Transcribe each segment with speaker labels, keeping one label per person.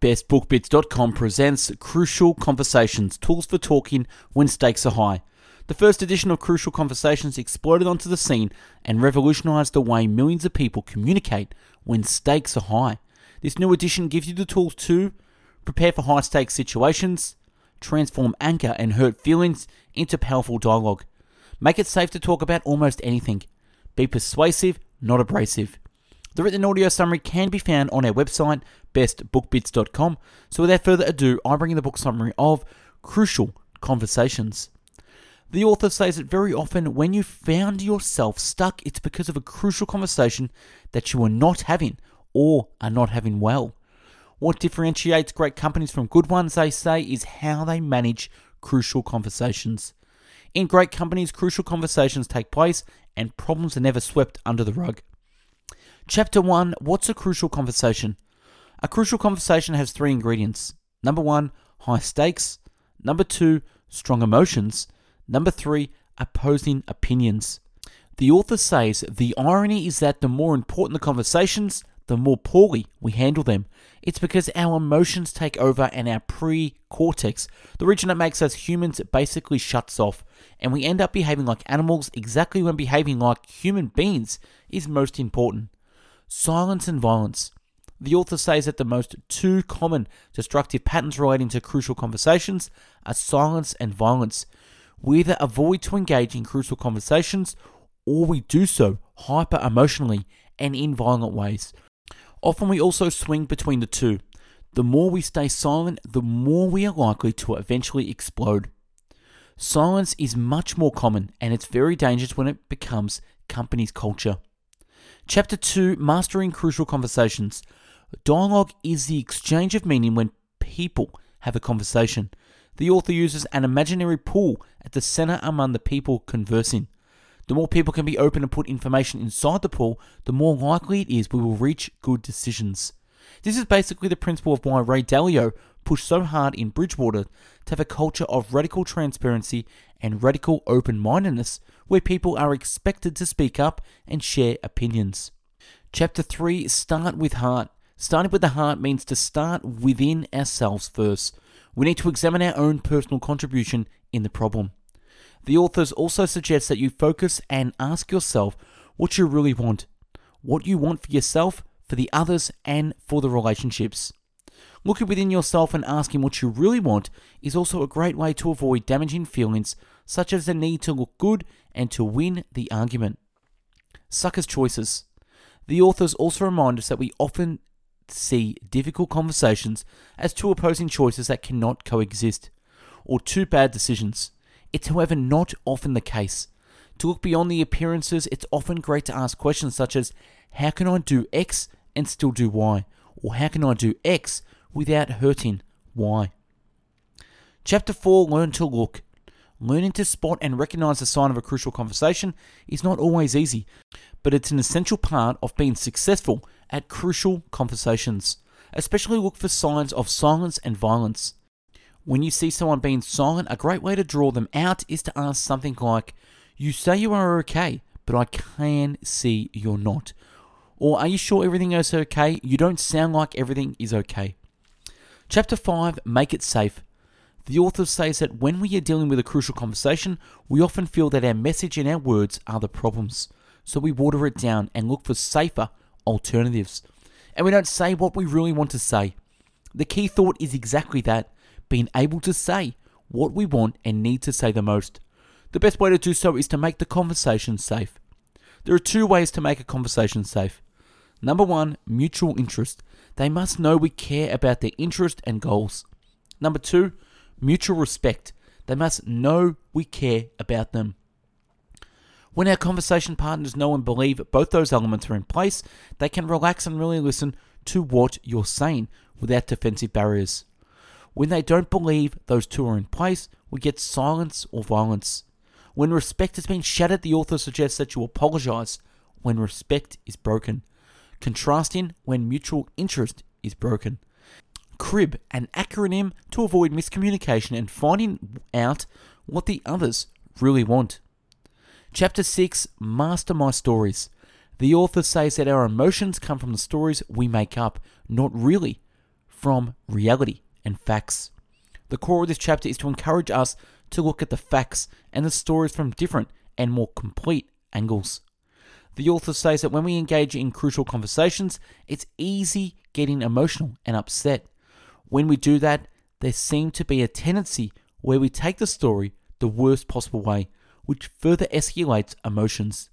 Speaker 1: BestBookBits.com presents Crucial Conversations Tools for Talking When Stakes Are High. The first edition of Crucial Conversations exploded onto the scene and revolutionized the way millions of people communicate when stakes are high. This new edition gives you the tools to prepare for high stakes situations, transform anger and hurt feelings into powerful dialogue, make it safe to talk about almost anything, be persuasive, not abrasive. The written audio summary can be found on our website, bestbookbits.com. So without further ado, I bring in the book summary of Crucial Conversations. The author says that very often when you found yourself stuck, it's because of a crucial conversation that you are not having or are not having well. What differentiates great companies from good ones, they say, is how they manage crucial conversations. In great companies, crucial conversations take place and problems are never swept under the rug. Chapter 1 What's a crucial conversation? A crucial conversation has three ingredients. Number one, high stakes. Number two, strong emotions. Number three, opposing opinions. The author says the irony is that the more important the conversations, the more poorly we handle them. It's because our emotions take over and our pre cortex, the region that makes us humans, basically shuts off, and we end up behaving like animals exactly when behaving like human beings is most important. Silence and violence. The author says that the most two common destructive patterns relating to crucial conversations are silence and violence. We either avoid to engage in crucial conversations or we do so hyper emotionally and in violent ways. Often we also swing between the two. The more we stay silent, the more we are likely to eventually explode. Silence is much more common and it's very dangerous when it becomes company's culture. Chapter 2 Mastering Crucial Conversations. Dialogue is the exchange of meaning when people have a conversation. The author uses an imaginary pool at the center among the people conversing. The more people can be open and put information inside the pool, the more likely it is we will reach good decisions. This is basically the principle of why Ray Dalio pushed so hard in Bridgewater to have a culture of radical transparency and radical open mindedness where people are expected to speak up and share opinions. Chapter 3 Start with Heart. Starting with the heart means to start within ourselves first. We need to examine our own personal contribution in the problem. The authors also suggest that you focus and ask yourself what you really want, what you want for yourself, for the others, and for the relationships. Looking within yourself and asking what you really want is also a great way to avoid damaging feelings such as the need to look good and to win the argument. Sucker's choices. The authors also remind us that we often see difficult conversations as two opposing choices that cannot coexist, or two bad decisions. It's, however, not often the case. To look beyond the appearances, it's often great to ask questions such as How can I do X and still do Y? Or how can I do X without hurting Y? Chapter 4 Learn to Look. Learning to spot and recognize the sign of a crucial conversation is not always easy, but it's an essential part of being successful at crucial conversations. Especially look for signs of silence and violence. When you see someone being silent, a great way to draw them out is to ask something like, You say you are okay, but I can see you're not. Or are you sure everything is okay? You don't sound like everything is okay. Chapter 5 Make It Safe. The author says that when we are dealing with a crucial conversation, we often feel that our message and our words are the problems. So we water it down and look for safer alternatives. And we don't say what we really want to say. The key thought is exactly that being able to say what we want and need to say the most. The best way to do so is to make the conversation safe. There are two ways to make a conversation safe. Number one, mutual interest. They must know we care about their interest and goals. Number two, mutual respect. They must know we care about them. When our conversation partners know and believe both those elements are in place, they can relax and really listen to what you're saying without defensive barriers. When they don't believe those two are in place, we get silence or violence. When respect has been shattered, the author suggests that you apologize when respect is broken, contrasting when mutual interest is broken. CRIB, an acronym to avoid miscommunication and finding out what the others really want. Chapter 6 Master My Stories. The author says that our emotions come from the stories we make up, not really from reality and facts. The core of this chapter is to encourage us to look at the facts and the stories from different and more complete angles. The author says that when we engage in crucial conversations, it's easy getting emotional and upset. When we do that, there seems to be a tendency where we take the story the worst possible way, which further escalates emotions.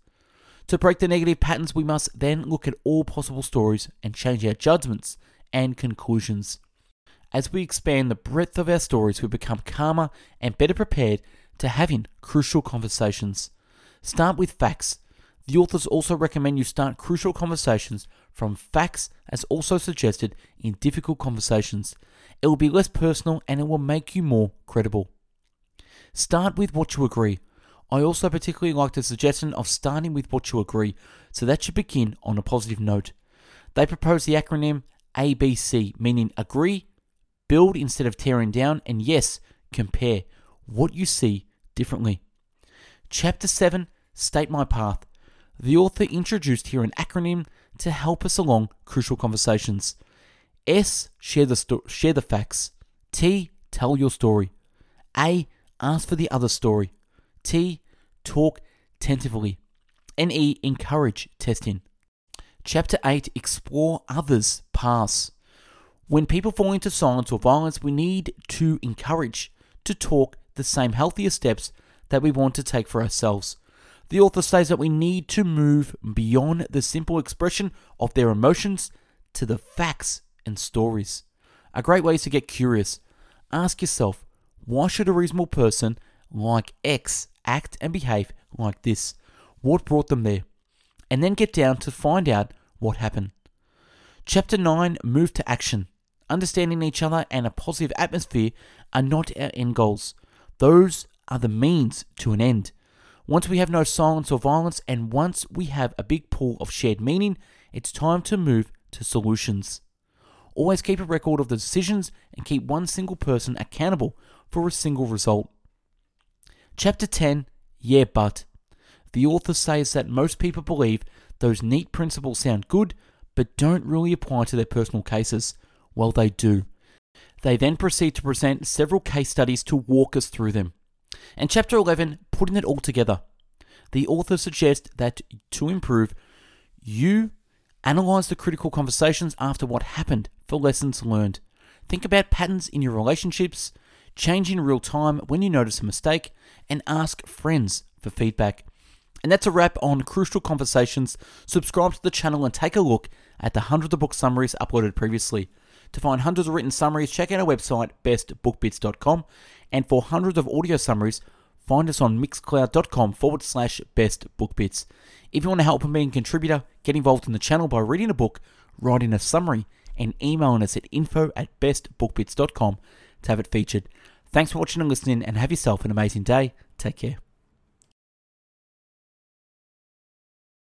Speaker 1: To break the negative patterns, we must then look at all possible stories and change our judgments and conclusions. As we expand the breadth of our stories, we become calmer and better prepared to having crucial conversations. Start with facts. The authors also recommend you start crucial conversations from facts, as also suggested in difficult conversations. It will be less personal and it will make you more credible. Start with what you agree. I also particularly like the suggestion of starting with what you agree, so that you begin on a positive note. They propose the acronym ABC, meaning agree, build instead of tearing down, and yes, compare what you see differently. Chapter 7 State My Path. The author introduced here an acronym to help us along crucial conversations. S. Share the, sto- share the facts. T. Tell your story. A. Ask for the other story. T. Talk tentatively. And E. Encourage testing. Chapter 8 Explore others' paths. When people fall into silence or violence, we need to encourage to talk the same healthier steps that we want to take for ourselves. The author says that we need to move beyond the simple expression of their emotions to the facts and stories. A great way is to get curious. Ask yourself, why should a reasonable person like X act and behave like this? What brought them there? And then get down to find out what happened. Chapter 9 Move to Action. Understanding each other and a positive atmosphere are not our end goals. Those are the means to an end. Once we have no silence or violence, and once we have a big pool of shared meaning, it's time to move to solutions. Always keep a record of the decisions and keep one single person accountable for a single result. Chapter 10 Yeah, but. The author says that most people believe those neat principles sound good, but don't really apply to their personal cases. Well, they do. They then proceed to present several case studies to walk us through them. And chapter 11, putting it all together. The author suggests that to improve, you analyze the critical conversations after what happened for lessons learned. Think about patterns in your relationships, change in real time when you notice a mistake, and ask friends for feedback. And that's a wrap on Crucial Conversations. Subscribe to the channel and take a look at the hundreds of book summaries uploaded previously. To find hundreds of written summaries, check out our website, bestbookbits.com. And for hundreds of audio summaries, find us on mixcloud.com forward slash bestbookbits. If you want to help and be a contributor, get involved in the channel by reading a book, writing a summary, and emailing us at info at bestbookbits.com to have it featured. Thanks for watching and listening, and have yourself an amazing day. Take care.